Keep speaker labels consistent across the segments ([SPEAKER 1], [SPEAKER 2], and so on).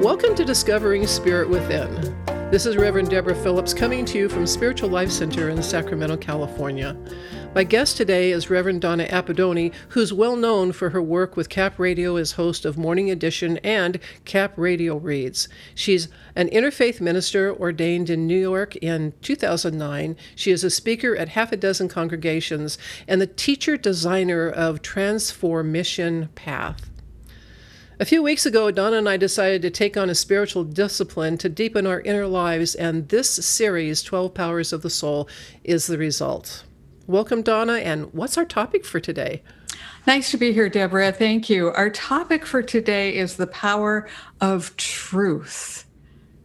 [SPEAKER 1] Welcome to Discovering Spirit Within. This is Reverend Deborah Phillips coming to you from Spiritual Life Center in Sacramento, California. My guest today is Reverend Donna Apidone, who's well known for her work with Cap Radio as host of Morning Edition and Cap Radio Reads. She's an interfaith minister ordained in New York in 2009. She is a speaker at half a dozen congregations and the teacher designer of Transformission Path. A few weeks ago, Donna and I decided to take on a spiritual discipline to deepen our inner lives, and this series, 12 Powers of the Soul, is the result. Welcome, Donna. And what's our topic for today?
[SPEAKER 2] Nice to be here, Deborah. Thank you. Our topic for today is the power of truth.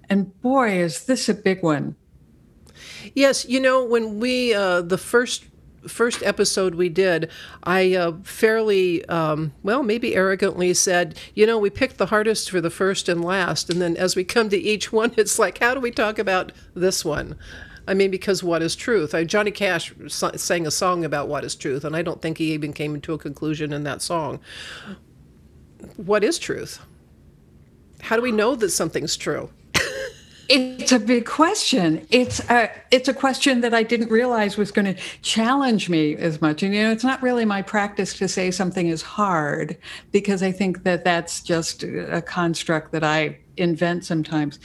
[SPEAKER 2] And boy, is this a big one.
[SPEAKER 1] Yes, you know, when we, uh, the first first episode we did, I uh, fairly, um, well, maybe arrogantly said, you know, we picked the hardest for the first and last. And then as we come to each one, it's like, how do we talk about this one? I mean, because what is truth? I, Johnny Cash sang a song about what is truth, and I don't think he even came to a conclusion in that song. What is truth? How do we know that something's true?
[SPEAKER 2] It's a big question. It's a it's a question that I didn't realize was going to challenge me as much. And you know, it's not really my practice to say something is hard because I think that that's just a construct that I invent sometimes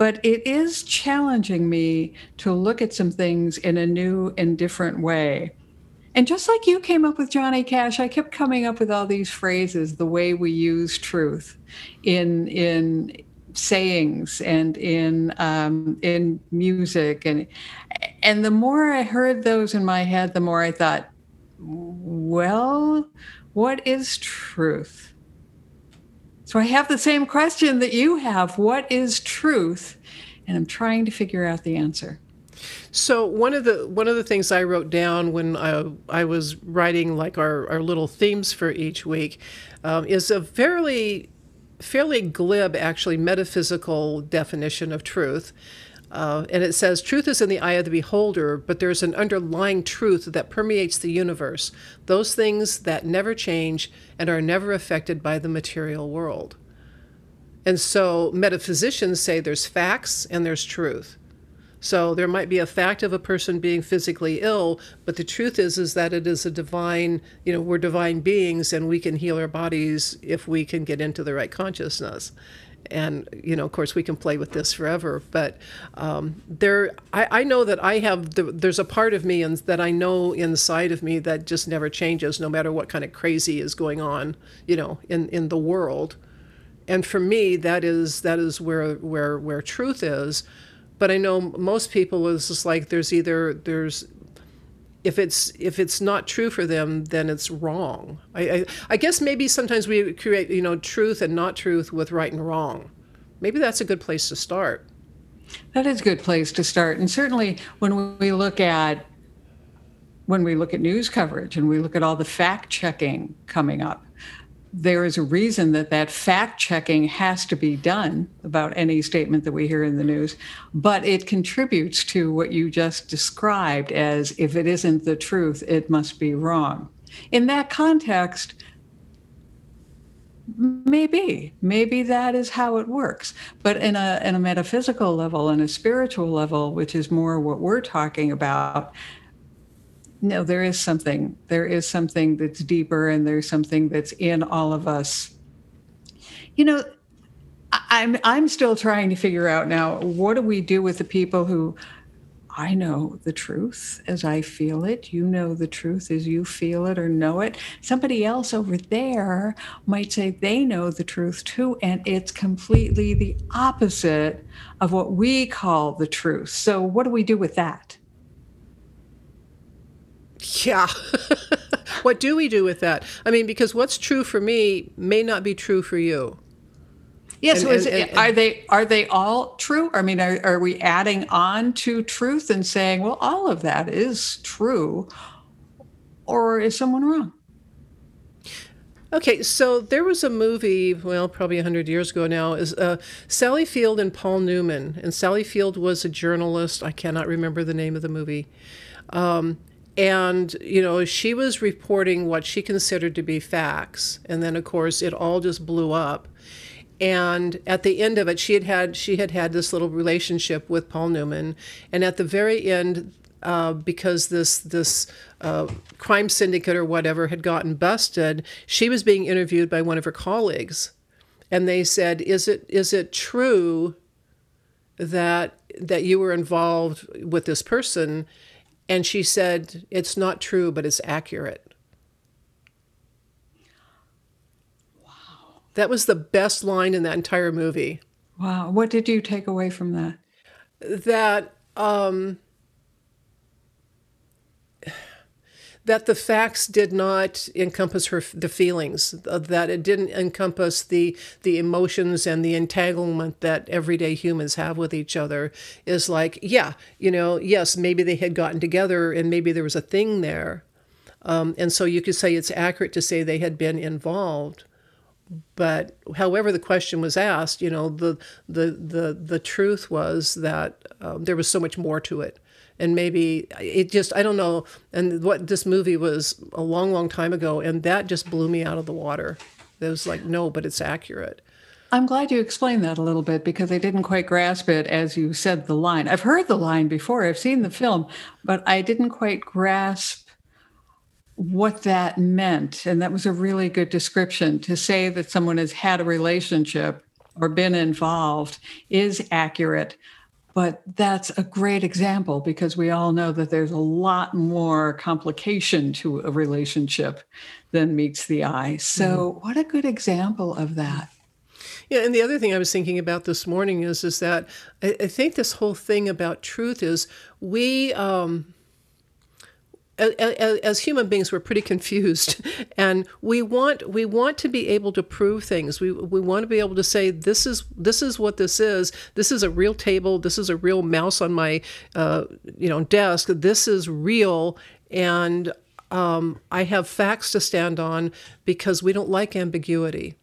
[SPEAKER 2] but it is challenging me to look at some things in a new and different way. And just like you came up with Johnny Cash, I kept coming up with all these phrases, the way we use truth in in sayings and in um, in music, and and the more I heard those in my head, the more I thought, well, what is truth? So I have the same question that you have what is truth? And I'm trying to figure out the answer.
[SPEAKER 1] So one of the one of the things I wrote down when I, I was writing like our, our little themes for each week um, is a fairly fairly glib actually metaphysical definition of truth uh, and it says, Truth is in the eye of the beholder, but there's an underlying truth that permeates the universe, those things that never change and are never affected by the material world. And so metaphysicians say there's facts and there's truth. So there might be a fact of a person being physically ill, but the truth is is that it is a divine, you know, we're divine beings and we can heal our bodies if we can get into the right consciousness. And you know of course we can play with this forever but um, there I, I, know that i have the, there's a part of me that i know inside of me that just never changes no matter what kind of crazy is going on you know in in the world. And for me that is that is where where where truth is but i know most people is just like there's either there's if it's if it's not true for them, then it's wrong. I, I, I guess maybe sometimes we create you know truth and not truth with right and wrong. Maybe that's a good place to start.
[SPEAKER 2] That is a good place to start, and certainly when we look at when we look at news coverage and we look at all the fact checking coming up, there is a reason that that fact checking has to be done about any statement that we hear in the news, but it contributes to what you just described as if it isn't the truth, it must be wrong. In that context, maybe maybe that is how it works but in a in a metaphysical level and a spiritual level which is more what we're talking about no, there is something. There is something that's deeper, and there's something that's in all of us. You know, I'm I'm still trying to figure out now. What do we do with the people who? I know the truth as I feel it. You know the truth as you feel it or know it. Somebody else over there might say they know the truth too, and it's completely the opposite of what we call the truth. So, what do we do with that?
[SPEAKER 1] Yeah. what do we do with that? I mean, because what's true for me may not be true for you.
[SPEAKER 2] Yes, yeah, so are they are they all true? I mean, are, are we adding on to truth and saying, well, all of that is true, or is someone wrong?
[SPEAKER 1] Okay, so there was a movie, well, probably 100 years ago now, is uh, Sally Field and Paul Newman. And Sally Field was a journalist. I cannot remember the name of the movie. Um, and you know she was reporting what she considered to be facts. And then of course it all just blew up. And at the end of it she had had she had had this little relationship with paul newman. And at the very end uh, because this this uh, crime syndicate or whatever had gotten busted she was being interviewed by one of her colleagues. And they said is it is it true that that you were involved with this person and she said it's not true but it's accurate Wow. That was the best line in that entire movie.
[SPEAKER 2] Wow. What did you take away from that?
[SPEAKER 1] That um, that the facts did not encompass her the feelings that it didn't encompass the the emotions and the entanglement that everyday humans have with each other is like yeah you know yes maybe they had gotten together and maybe there was a thing there. Um, and so you could say it's accurate to say they had been involved. But however the question was asked, you know, the the the the truth was that um, there was so much more to it, and maybe it just I don't know. And what this movie was a long, long time ago, and that just blew me out of the water. It was like, no, but it's accurate.
[SPEAKER 2] I'm glad you explained that a little bit because I didn't quite grasp it as you said the line. I've heard the line before, I've seen the film, but I didn't quite grasp what that meant. And that was a really good description to say that someone has had a relationship or been involved is accurate. But that's a great example because we all know that there's a lot more complication to a relationship than meets the eye. So, mm-hmm. what a good example of that.
[SPEAKER 1] Yeah, and the other thing I was thinking about this morning is is that I, I think this whole thing about truth is we um, as, human beings, we're pretty confused, and we want we want to be able to prove things. We we want to be able to say this is this is what this is. This is a real table. This is a real mouse on my uh, you know desk. This is real, and um, I have facts to stand on because we don't like ambiguity.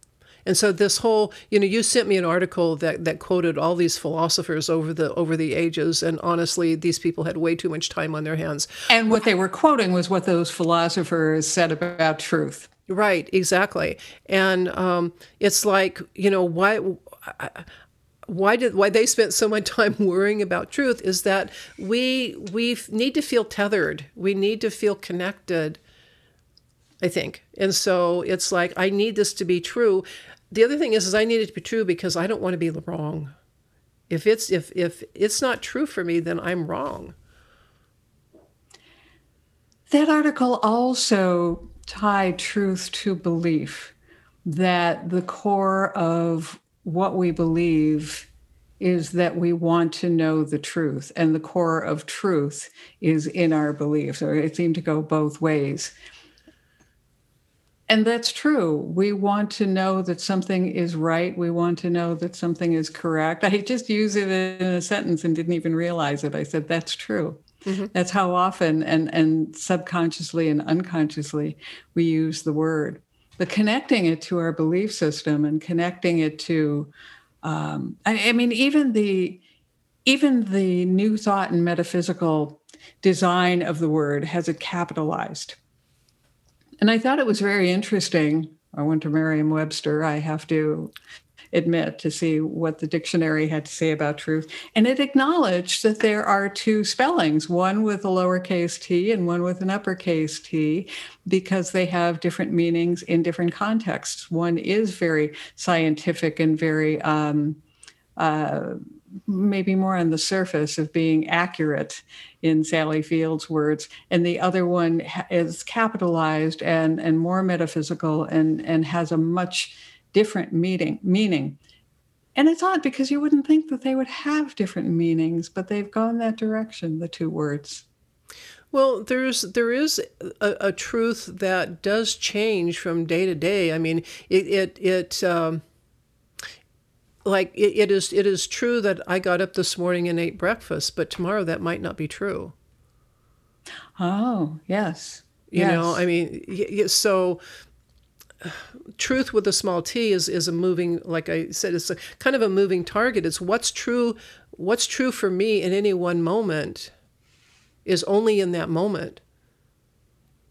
[SPEAKER 1] And so this whole, you know, you sent me an article that, that quoted all these philosophers over the over the ages, and honestly, these people had way too much time on their hands.
[SPEAKER 2] And what they were quoting was what those philosophers said about truth.
[SPEAKER 1] Right, exactly. And um, it's like, you know, why why did why they spent so much time worrying about truth is that we we need to feel tethered. We need to feel connected. I think. And so it's like I need this to be true the other thing is, is I need it to be true because I don't want to be wrong. If it's if if it's not true for me, then I'm wrong.
[SPEAKER 2] That article also tied truth to belief. That the core of what we believe is that we want to know the truth, and the core of truth is in our beliefs, or it seemed to go both ways. And that's true. We want to know that something is right. We want to know that something is correct. I just used it in a sentence and didn't even realize it. I said, that's true. Mm-hmm. That's how often and, and subconsciously and unconsciously we use the word. But connecting it to our belief system and connecting it to, um, I, I mean, even the even the new thought and metaphysical design of the word has it capitalized and I thought it was very interesting. I went to Merriam Webster, I have to admit, to see what the dictionary had to say about truth. And it acknowledged that there are two spellings, one with a lowercase t and one with an uppercase t, because they have different meanings in different contexts. One is very scientific and very um, uh, maybe more on the surface of being accurate in Sally Field's words, and the other one is capitalized and and more metaphysical and and has a much different meaning meaning. And it's odd because you wouldn't think that they would have different meanings, but they've gone that direction. The two words.
[SPEAKER 1] Well, there's there is a, a truth that does change from day to day. I mean, it it it. Um, like it, it is it is true that I got up this morning and ate breakfast, but tomorrow that might not be true.
[SPEAKER 2] Oh, yes.
[SPEAKER 1] You yes. know, I mean, so truth with a small t is is a moving like I said it's a kind of a moving target. It's what's true what's true for me in any one moment is only in that moment.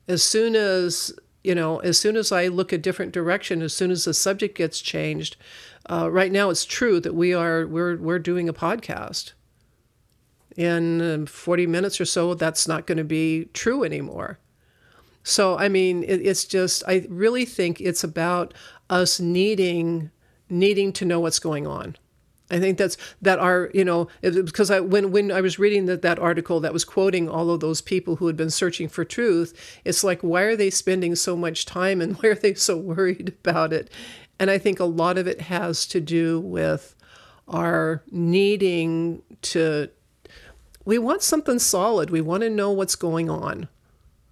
[SPEAKER 1] As soon as you know, as soon as I look a different direction, as soon as the subject gets changed, uh, right now it's true that we are we're we're doing a podcast. In um, 40 minutes or so, that's not going to be true anymore. So, I mean, it, it's just, I really think it's about us needing needing to know what's going on. I think that's that are you know because I when when I was reading that that article that was quoting all of those people who had been searching for truth, it's like why are they spending so much time and why are they so worried about it? And I think a lot of it has to do with our needing to we want something solid. We want to know what's going on.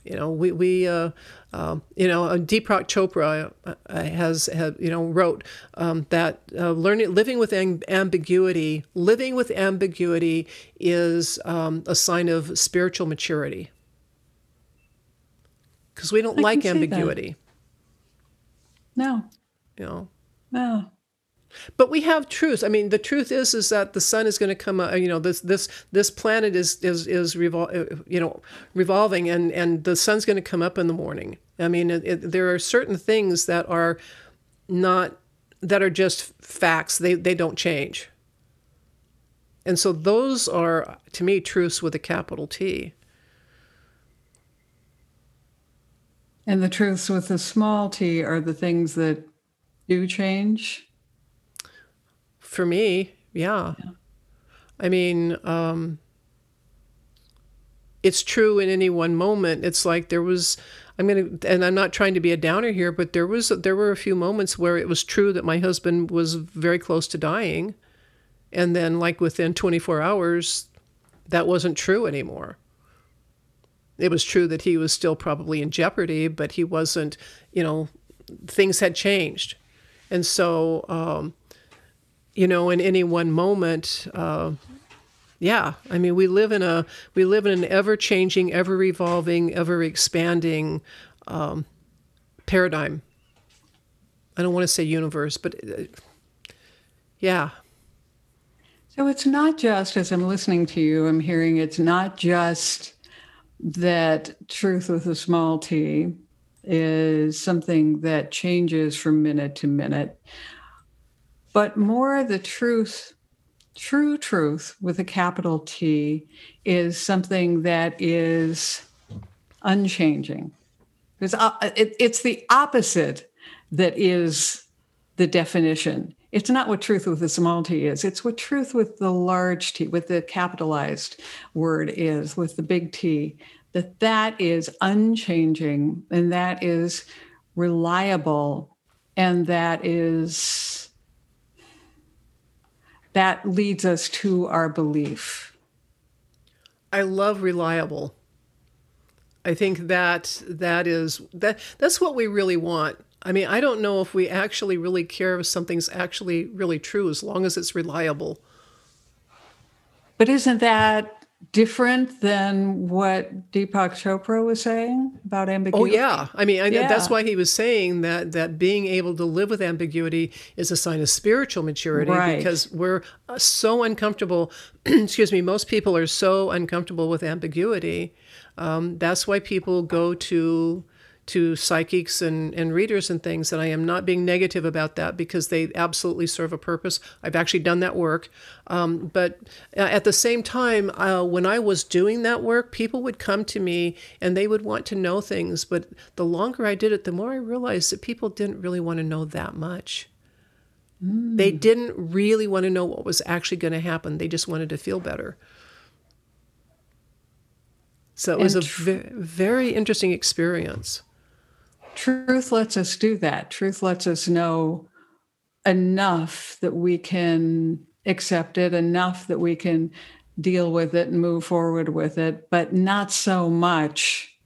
[SPEAKER 1] You know, we we uh, uh, you know Deepak Chopra uh, has, has you know wrote um, that uh, learning living with ambiguity living with ambiguity is um, a sign of spiritual maturity because we don't I like ambiguity.
[SPEAKER 2] No.
[SPEAKER 1] You know.
[SPEAKER 2] No.
[SPEAKER 1] But we have truths. I mean, the truth is is that the sun is going to come. Uh, you know, this this this planet is is is revol- uh, you know revolving, and and the sun's going to come up in the morning. I mean, it, it, there are certain things that are not that are just facts. They they don't change. And so those are to me truths with a capital T.
[SPEAKER 2] And the truths with a small t are the things that do change
[SPEAKER 1] for me, yeah. yeah. I mean, um, it's true in any one moment. It's like there was, I'm gonna, and I'm not trying to be a downer here, but there was, there were a few moments where it was true that my husband was very close to dying, and then like within 24 hours, that wasn't true anymore. It was true that he was still probably in jeopardy, but he wasn't. You know, things had changed, and so. Um, you know, in any one moment, uh, yeah, I mean, we live in a we live in an ever changing, ever evolving, ever expanding um, paradigm. I don't want to say universe, but uh, yeah.
[SPEAKER 2] So it's not just as I'm listening to you, I'm hearing it's not just that truth with a small t is something that changes from minute to minute but more the truth true truth with a capital T is something that is unchanging. It's, uh, it, it's the opposite that is the definition. It's not what truth with a small t is. It's what truth with the large t, with the capitalized word is, with the big T. That that is unchanging and that is reliable and that is that leads us to our belief.
[SPEAKER 1] I love reliable. I think that that is that that's what we really want. I mean, I don't know if we actually really care if something's actually really true as long as it's reliable.
[SPEAKER 2] But isn't that different than what Deepak Chopra was saying about ambiguity?
[SPEAKER 1] Oh yeah, I mean I, yeah. that's why he was saying that that being able to live with ambiguity is a sign of spiritual maturity right. because we're uh, so uncomfortable. excuse me, most people are so uncomfortable with ambiguity. Um, that's why people go to to psychics and, and readers and things, and I am not being negative about that because they absolutely serve a purpose. I've actually done that work. Um, but uh, at the same time, uh, when I was doing that work, people would come to me and they would want to know things. But the longer I did it, the more I realized that people didn't really want to know that much. Mm. They didn't really want to know what was actually going to happen, they just wanted to feel better. So it was a ve- very interesting experience
[SPEAKER 2] truth lets us do that. Truth lets us know enough that we can accept it, enough that we can deal with it and move forward with it, but not so much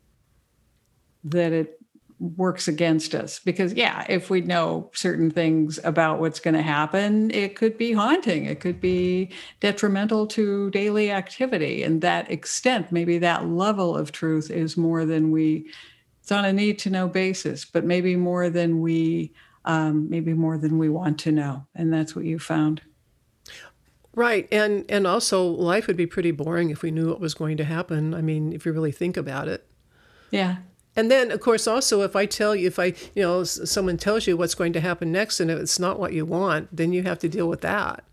[SPEAKER 2] that it works against us. Because, yeah, if we know certain things about what's going to happen, it could be haunting, it could be detrimental to daily activity. And that extent, maybe that level of truth is more than we it's on a need to know basis, but maybe more than we um, maybe more than we want to know, and that's what you found.
[SPEAKER 1] Right, and and also life would be pretty boring if we knew what was going to happen. I mean, if you really think about it.
[SPEAKER 2] Yeah.
[SPEAKER 1] And then, of course, also if I tell you, if I, you know, someone tells you what's going to happen next, and if it's not what you want, then you have to deal with that.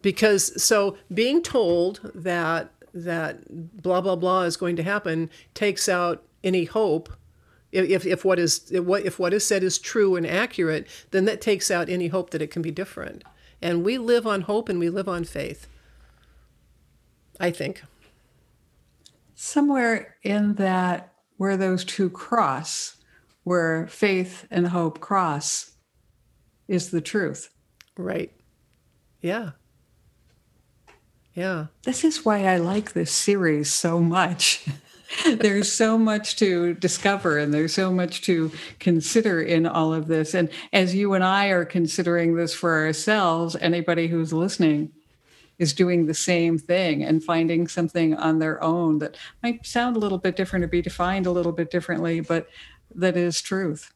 [SPEAKER 1] Because so being told that that blah blah blah is going to happen takes out any hope. If, if what is if what if what is said is true and accurate, then that takes out any hope that it can be different. And we live on hope and we live on faith. I think.
[SPEAKER 2] Somewhere in that where those two cross, where faith and hope cross, is the truth.
[SPEAKER 1] Right. Yeah. Yeah.
[SPEAKER 2] This is why I like this series so much. there's so much to discover and there's so much to consider in all of this. And as you and I are considering this for ourselves, anybody who's listening is doing the same thing and finding something on their own that might sound a little bit different or be defined a little bit differently, but that is truth.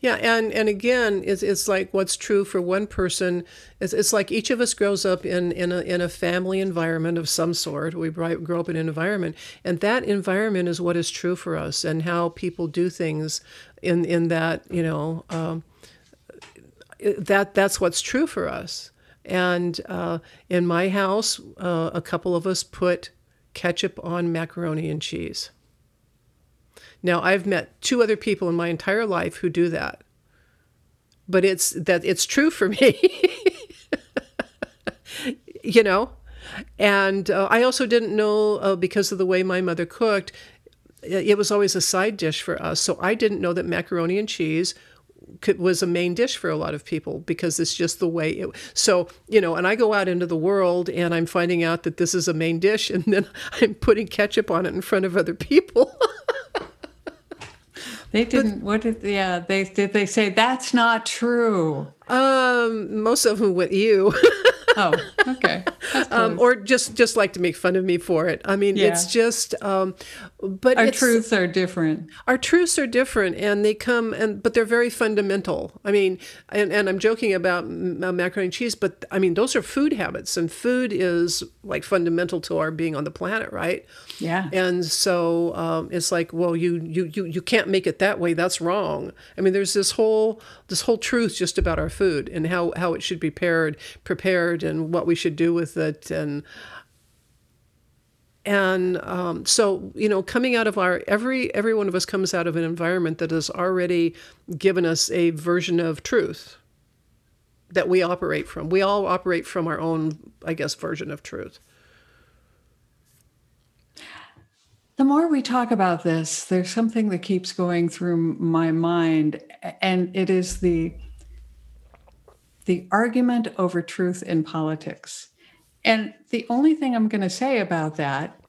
[SPEAKER 1] Yeah, and and again, it's it's like what's true for one person. It's, it's like each of us grows up in in a in a family environment of some sort. We grow up in an environment, and that environment is what is true for us, and how people do things in in that you know um, that that's what's true for us. And uh, in my house, uh, a couple of us put ketchup on macaroni and cheese. Now, I've met two other people in my entire life who do that. But it's that it's true for me. you know? And uh, I also didn't know uh, because of the way my mother cooked, it was always a side dish for us. So I didn't know that macaroni and cheese could, was a main dish for a lot of people because it's just the way it so you know and i go out into the world and i'm finding out that this is a main dish and then i'm putting ketchup on it in front of other people
[SPEAKER 2] They didn't. But, what did? Yeah, they did. They say that's not true.
[SPEAKER 1] Um, most of them with you.
[SPEAKER 2] oh, okay.
[SPEAKER 1] Um, or just just like to make fun of me for it. I mean, yeah. it's just. Um, but
[SPEAKER 2] our truths are different.
[SPEAKER 1] Our truths are different, and they come and but they're very fundamental. I mean, and, and I'm joking about uh, macaroni and cheese, but I mean those are food habits, and food is like fundamental to our being on the planet, right?
[SPEAKER 2] Yeah.
[SPEAKER 1] And so um, it's like, well, you you you you can't make it that way. That's wrong. I mean, there's this whole this whole truth just about our food and how how it should be prepared prepared and what we should do with it and and um, so you know coming out of our every every one of us comes out of an environment that has already given us a version of truth that we operate from. We all operate from our own i guess version of truth.
[SPEAKER 2] The more we talk about this there's something that keeps going through my mind and it is the the argument over truth in politics and the only thing I'm going to say about that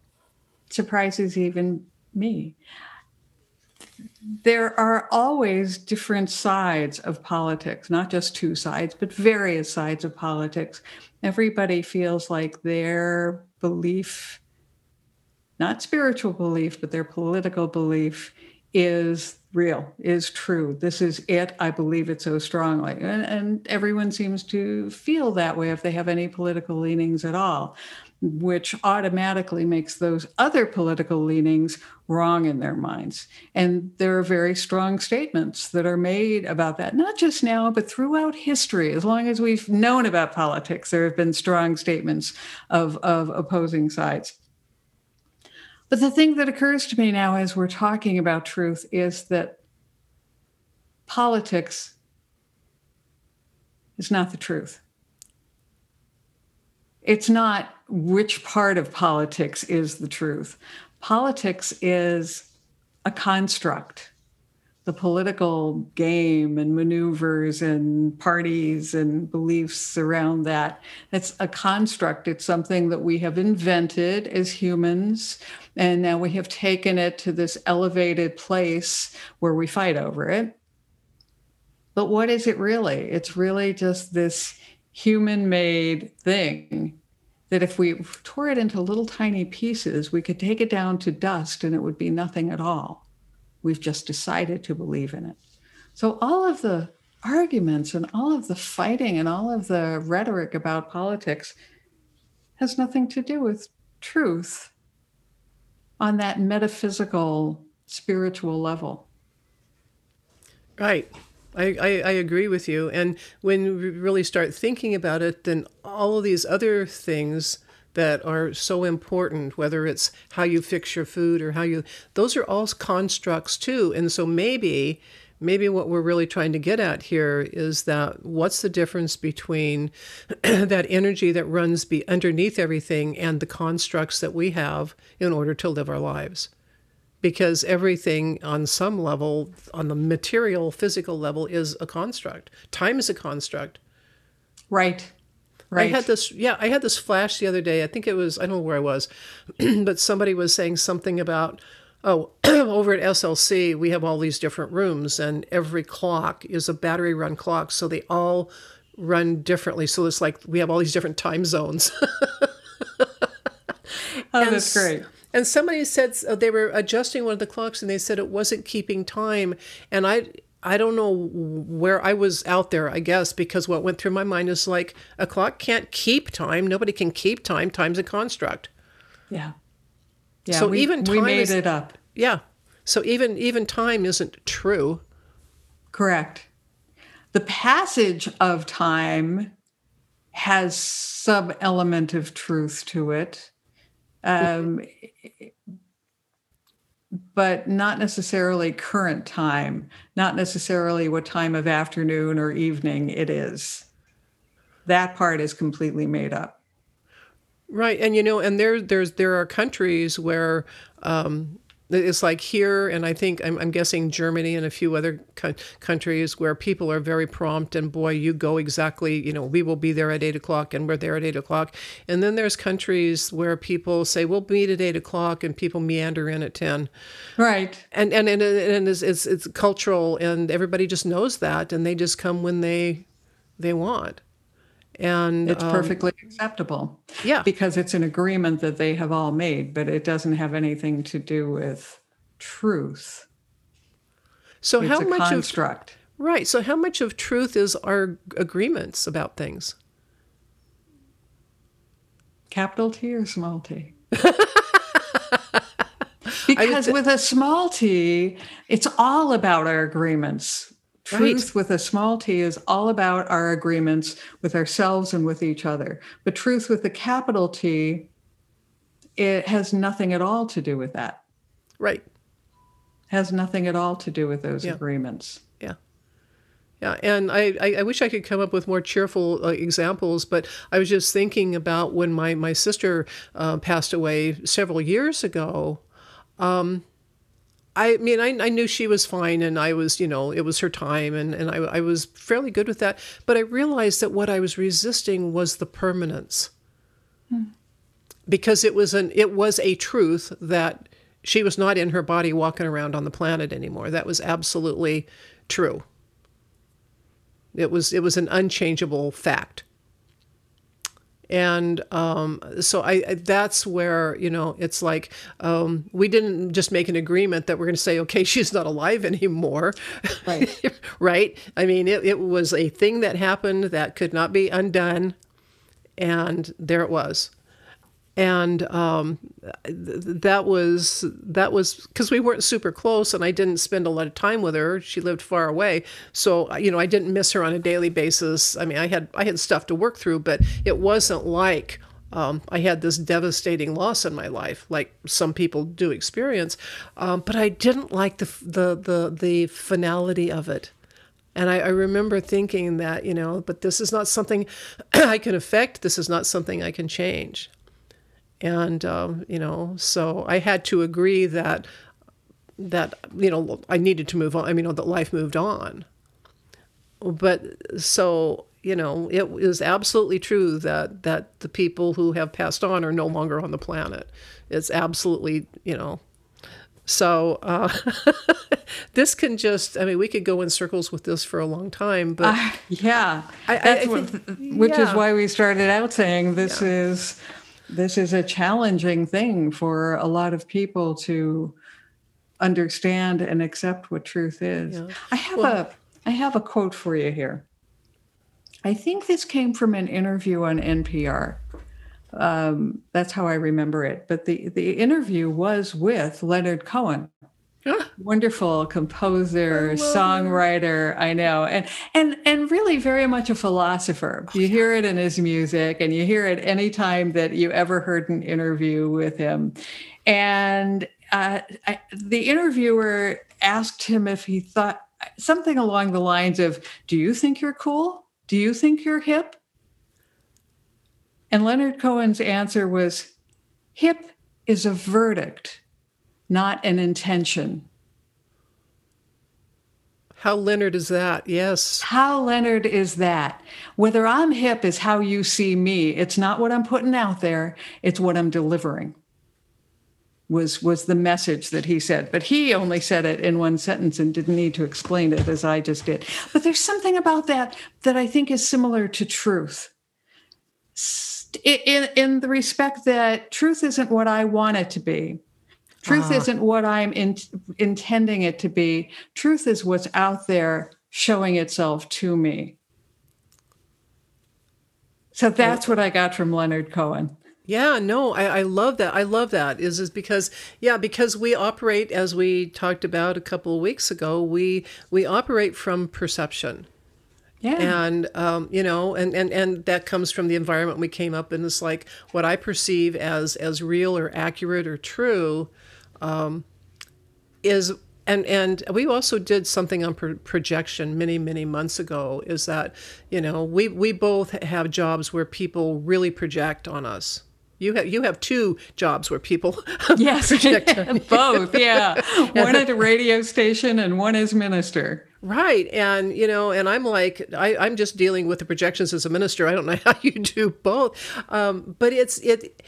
[SPEAKER 2] surprises even me. There are always different sides of politics, not just two sides, but various sides of politics. Everybody feels like their belief, not spiritual belief, but their political belief is real, is true. This is it. I believe it so strongly. And, and, everyone seems to feel that way if they have any political leanings at all, which automatically makes those other political leanings wrong in their minds. And there are very strong statements that are made about that, not just now, but throughout history. As long as we've known about politics, there have been strong statements of, of opposing sides. But the thing that occurs to me now as we're talking about truth is that politics is not the truth. It's not which part of politics is the truth. Politics is a construct the political game and maneuvers and parties and beliefs around that. It's a construct. It's something that we have invented as humans. And now we have taken it to this elevated place where we fight over it. But what is it really? It's really just this human made thing that if we tore it into little tiny pieces, we could take it down to dust and it would be nothing at all. We've just decided to believe in it. So all of the arguments and all of the fighting and all of the rhetoric about politics has nothing to do with truth on that metaphysical spiritual level.
[SPEAKER 1] Right. I, I, I, agree with you. And when we really start thinking about it, then all of these other things that are so important, whether it's how you fix your food or how you, those are all constructs too. And so maybe, maybe what we're really trying to get at here is that what's the difference between that energy that runs be underneath everything and the constructs that we have in order to live our lives? because everything on some level, on the material, physical level, is a construct. Time is a construct.
[SPEAKER 2] Right. Right.
[SPEAKER 1] I had this, yeah, I had this flash the other day. I think it was, I don't know where I was, but somebody was saying something about, oh, over at SLC, we have all these different rooms, and every clock is a battery run clock. So they all run differently. So it's like we have all these different time zones.
[SPEAKER 2] oh, that's great.
[SPEAKER 1] And somebody said they were adjusting one of the clocks and they said it wasn't keeping time. And I, I don't know where I was out there, I guess, because what went through my mind is like a clock can't keep time. Nobody can keep time. Time's a construct.
[SPEAKER 2] Yeah. Yeah.
[SPEAKER 1] So
[SPEAKER 2] we,
[SPEAKER 1] even time
[SPEAKER 2] we made
[SPEAKER 1] is,
[SPEAKER 2] it up.
[SPEAKER 1] Yeah. So even even time isn't true.
[SPEAKER 2] Correct. The passage of time has some element of truth to it um, but not necessarily current time, not necessarily what time of afternoon or evening it is. That part is completely made up.
[SPEAKER 1] Right, and you know, and there there's there are countries where um, it's like here, and I think I'm, I'm guessing Germany and a few other co- countries where people are very prompt, and boy, you go exactly, you know, we will be there at eight o'clock, and we're there at eight o'clock. And then there's countries where people say we'll meet at eight o'clock, and people meander in at ten.
[SPEAKER 2] Right.
[SPEAKER 1] And and and, and it's, it's it's cultural, and everybody just knows that, and they just come when they they want and
[SPEAKER 2] it's um, perfectly acceptable.
[SPEAKER 1] Yeah.
[SPEAKER 2] Because it's an agreement that they have all made but it doesn't have anything to do with truth.
[SPEAKER 1] So
[SPEAKER 2] it's
[SPEAKER 1] how much
[SPEAKER 2] construct.
[SPEAKER 1] of right. So how much of truth is our agreements about things?
[SPEAKER 2] Capital t or small t? Because with a small t it's all about our agreements Truth right. with a small t is all about our agreements with ourselves and with each other. But truth with a capital T, it has nothing at all to do with that.
[SPEAKER 1] Right.
[SPEAKER 2] Has nothing at all to do with those yeah. agreements.
[SPEAKER 1] Yeah. Yeah, and I, I, wish I could come up with more cheerful uh, examples, but I was just thinking about when my, my sister uh, passed away several years ago. Um, I mean, I, I knew she was fine and I was, you know, it was her time and, and I, I was fairly good with that. But I realized that what I was resisting was the permanence. Hmm. Because it was an it was a truth that she was not in her body walking around on the planet anymore. That was absolutely true. It was it was an unchangeable fact and um, so I, I, that's where you know it's like um, we didn't just make an agreement that we're going to say okay she's not alive anymore.
[SPEAKER 2] Right.
[SPEAKER 1] Right? I mean it, it was a thing that happened that could not be undone and there it was and um, th- that was that was because we weren't super close and i didn't spend a lot of time with her. She lived far away. So you know i didn't miss her on a daily basis. I mean i had i had stuff to work through but it wasn't like um, I had this devastating loss in my life, like some people do experience, um, but I didn't like the the the, the finality of it. And I, I, remember thinking that, you know, but this is not something I can affect. This is not something I can change and um, you know so i had to agree that that you know i needed to move on i mean that life moved on but so you know it is absolutely true that that the people who have passed on are no longer on the planet it's absolutely you know so uh, this can just, I mean, we could go in circles with this for a long time, but. Uh,
[SPEAKER 2] yeah. I, I, I think, which yeah. is why we started out saying this yeah. is this is a challenging thing for a lot of people to understand and accept what truth is. Yeah. I have well, a I have a quote for you here. I think this came from an interview on NPR. Um, that's how I remember it. But the the interview was with Leonard Cohen. wonderful composer, songwriter. I know, and and and really very much a philosopher. You hear it in his music, and you hear it anytime that you ever heard an interview with him. And uh, I, the interviewer asked him if he thought something along the lines of, "Do you think you're cool? Do you think you're hip?" And Leonard Cohen's answer was, "Hip is a verdict." Not an intention.
[SPEAKER 1] How Leonard is that? Yes.
[SPEAKER 2] How Leonard is that? Whether I'm hip is how you see me. It's not what I'm putting out there, it's what I'm delivering. Was was the message that he said. But he only said it in one sentence and didn't need to explain it as I just did. But there's something about that that I think is similar to truth. In, in the respect that truth isn't what I want it to be Truth uh, isn't what I'm in, intending it to be. Truth is what's out there showing itself to me. So that's what I got from Leonard Cohen.
[SPEAKER 1] Yeah, no, I, I love that. I love that. Is is because yeah, because we operate as we talked about a couple of weeks ago. We we operate from perception. Yeah. And um, you know, and, and and that comes from the environment we came up in. It's like what I perceive as as real or accurate or true um, is and and we also did something on pro- projection many many months ago is that you know we we both have jobs where people really project on us. You have you have two jobs where people
[SPEAKER 2] yes both yeah. One at a radio station and one as minister.
[SPEAKER 1] Right and you know and i'm like I, i'm just dealing with the projections as a minister. I don't know how you do both. Um, but it's it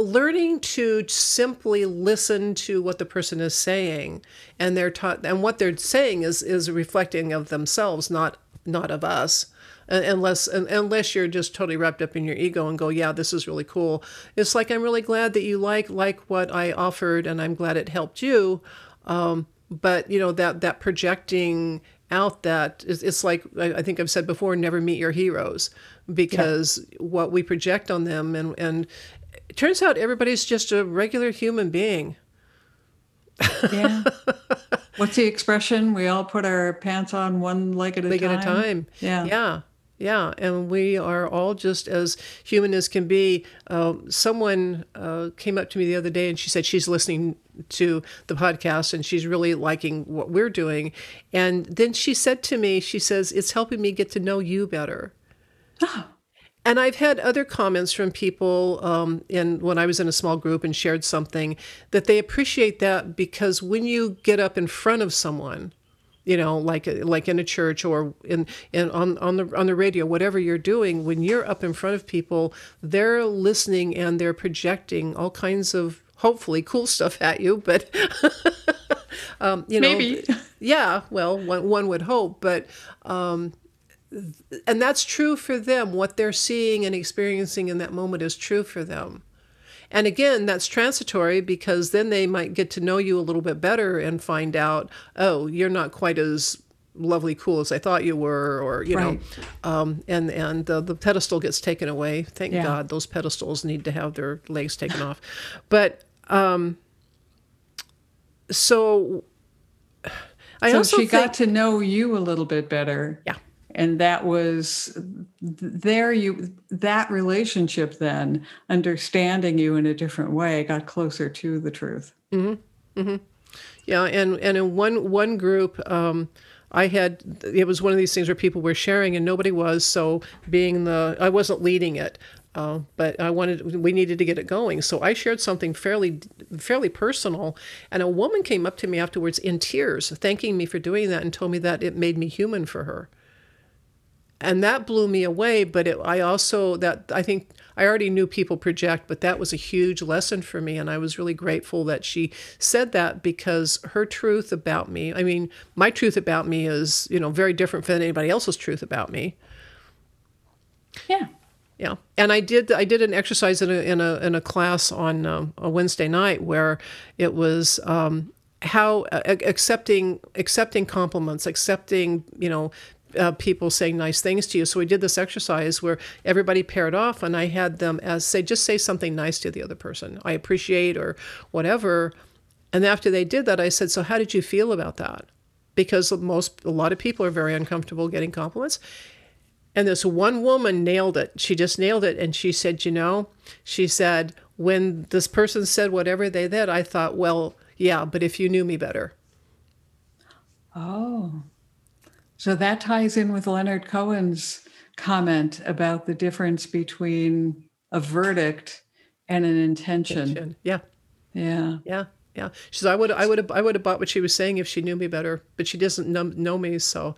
[SPEAKER 1] learning to simply listen to what the person is saying and they're taught and what they're saying is is reflecting of themselves not not of us. Unless unless you're just totally wrapped up in your ego and go yeah this is really cool. It's like i'm really glad that you like like what i offered and i'm glad it helped you. Um, but you know that that projecting out that it's like I think I've said before, never meet your heroes because yeah. what we project on them and and it turns out everybody's just a regular human being.
[SPEAKER 2] yeah. What's the expression? We all put our pants on one leg at a
[SPEAKER 1] leg
[SPEAKER 2] time.
[SPEAKER 1] at a time. Yeah. Yeah. Yeah, and we are all just as human as can be. Uh, someone uh, came up to me the other day and she said she's listening to the podcast and she's really liking what we're doing. And then she said to me, she says, It's helping me get to know you better. Oh. And I've had other comments from people um, in when I was in a small group and shared something that they appreciate that because when you get up in front of someone, you know, like like in a church or in, in on on the on the radio, whatever you're doing, when you're up in front of people, they're listening and they're projecting all kinds of hopefully cool stuff at you, but um, you know,
[SPEAKER 2] maybe,
[SPEAKER 1] yeah. Well, one one would hope, but um, and that's true for them. What they're seeing and experiencing in that moment is true for them. And again, that's transitory because then they might get to know you a little bit better and find out, oh, you're not quite as lovely cool as I thought you were, or you right. know, um, and and the, the pedestal gets taken away. Thank yeah. God, those pedestals need to have their legs taken off. But um, so
[SPEAKER 2] I so also she think, got to know you a little bit better.
[SPEAKER 1] Yeah
[SPEAKER 2] and that was there you that relationship then understanding you in a different way got closer to the truth
[SPEAKER 1] mm-hmm. Mm-hmm. yeah and and in one one group um, I had it was one of these things where people were sharing and nobody was so being the I wasn't leading it uh, but I wanted we needed to get it going so I shared something fairly fairly personal and a woman came up to me afterwards in tears thanking me for doing that and told me that it made me human for her and that blew me away but it, i also that i think i already knew people project but that was a huge lesson for me and i was really grateful that she said that because her truth about me i mean my truth about me is you know very different than anybody else's truth about me.
[SPEAKER 2] Yeah.
[SPEAKER 1] Yeah. And i did i did an exercise in a in a, in a class on um, a wednesday night where it was um, how uh, accepting accepting compliments accepting you know uh, people saying nice things to you. So we did this exercise where everybody paired off, and I had them as say, just say something nice to the other person. I appreciate or whatever. And after they did that, I said, So how did you feel about that? Because most, a lot of people are very uncomfortable getting compliments. And this one woman nailed it. She just nailed it. And she said, You know, she said, when this person said whatever they did, I thought, Well, yeah, but if you knew me better.
[SPEAKER 2] Oh. So that ties in with Leonard Cohen's comment about the difference between a verdict and an intention.
[SPEAKER 1] Yeah.
[SPEAKER 2] Yeah.
[SPEAKER 1] Yeah. Yeah. She said, I would, I would have, I would have bought what she was saying if she knew me better, but she doesn't know, know me. So,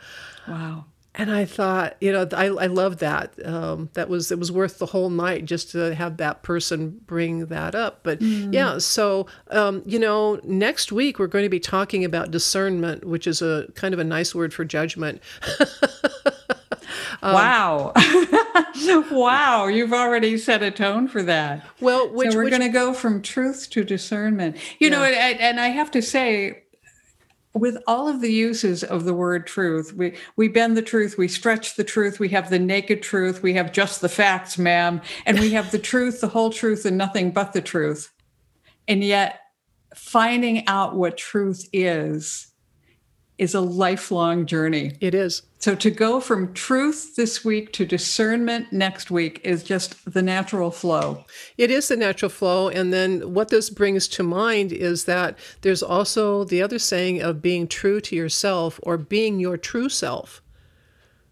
[SPEAKER 2] wow.
[SPEAKER 1] And I thought, you know, I, I love that. Um, that was, it was worth the whole night just to have that person bring that up. But mm. yeah, so, um, you know, next week we're going to be talking about discernment, which is a kind of a nice word for judgment.
[SPEAKER 2] Um, wow. wow. You've already set a tone for that.
[SPEAKER 1] Well, which,
[SPEAKER 2] so we're going to go from truth to discernment. You yeah. know, and, and I have to say, with all of the uses of the word truth, we, we bend the truth, we stretch the truth, we have the naked truth, we have just the facts, ma'am, and we have the truth, the whole truth, and nothing but the truth. And yet, finding out what truth is is a lifelong journey.
[SPEAKER 1] It is.
[SPEAKER 2] So to go from truth this week to discernment next week is just the natural flow.
[SPEAKER 1] It is the natural flow. And then what this brings to mind is that there's also the other saying of being true to yourself or being your true self.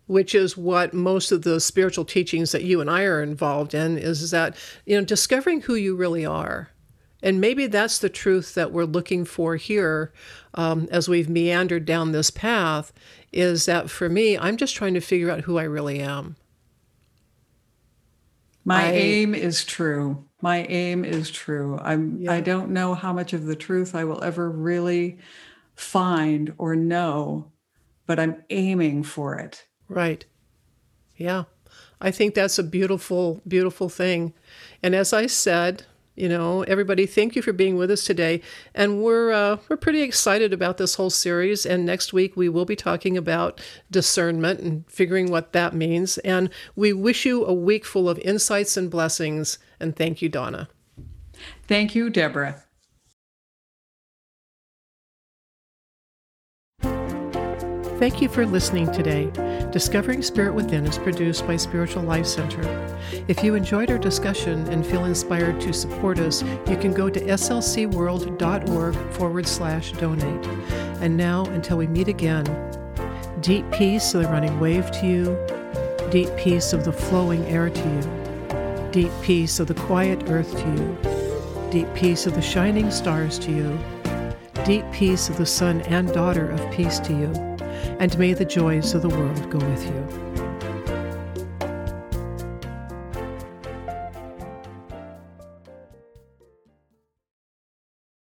[SPEAKER 1] Which is what most of the spiritual teachings that you and I are involved in is that, you know, discovering who you really are and maybe that's the truth that we're looking for here um, as we've meandered down this path is that for me, I'm just trying to figure out who I really am.
[SPEAKER 2] My I, aim is true. My aim is true. I'm yeah. I don't know how much of the truth I will ever really find or know, but I'm aiming for it.
[SPEAKER 1] Right. Yeah. I think that's a beautiful, beautiful thing. And as I said, you know, everybody, thank you for being with us today. And we're uh, we're pretty excited about this whole series. And next week we will be talking about discernment and figuring what that means. And we wish you a week full of insights and blessings. And thank you, Donna.
[SPEAKER 2] Thank you, Deborah.
[SPEAKER 1] Thank you for listening today. Discovering Spirit Within is produced by Spiritual Life Center. If you enjoyed our discussion and feel inspired to support us, you can go to slcworld.org forward slash donate. And now, until we meet again, deep peace of the running wave to you, deep peace of the flowing air to you, deep peace of the quiet earth to you, deep peace of the shining stars to you, deep peace of the son and daughter of peace to you and may the joys of the world go with you.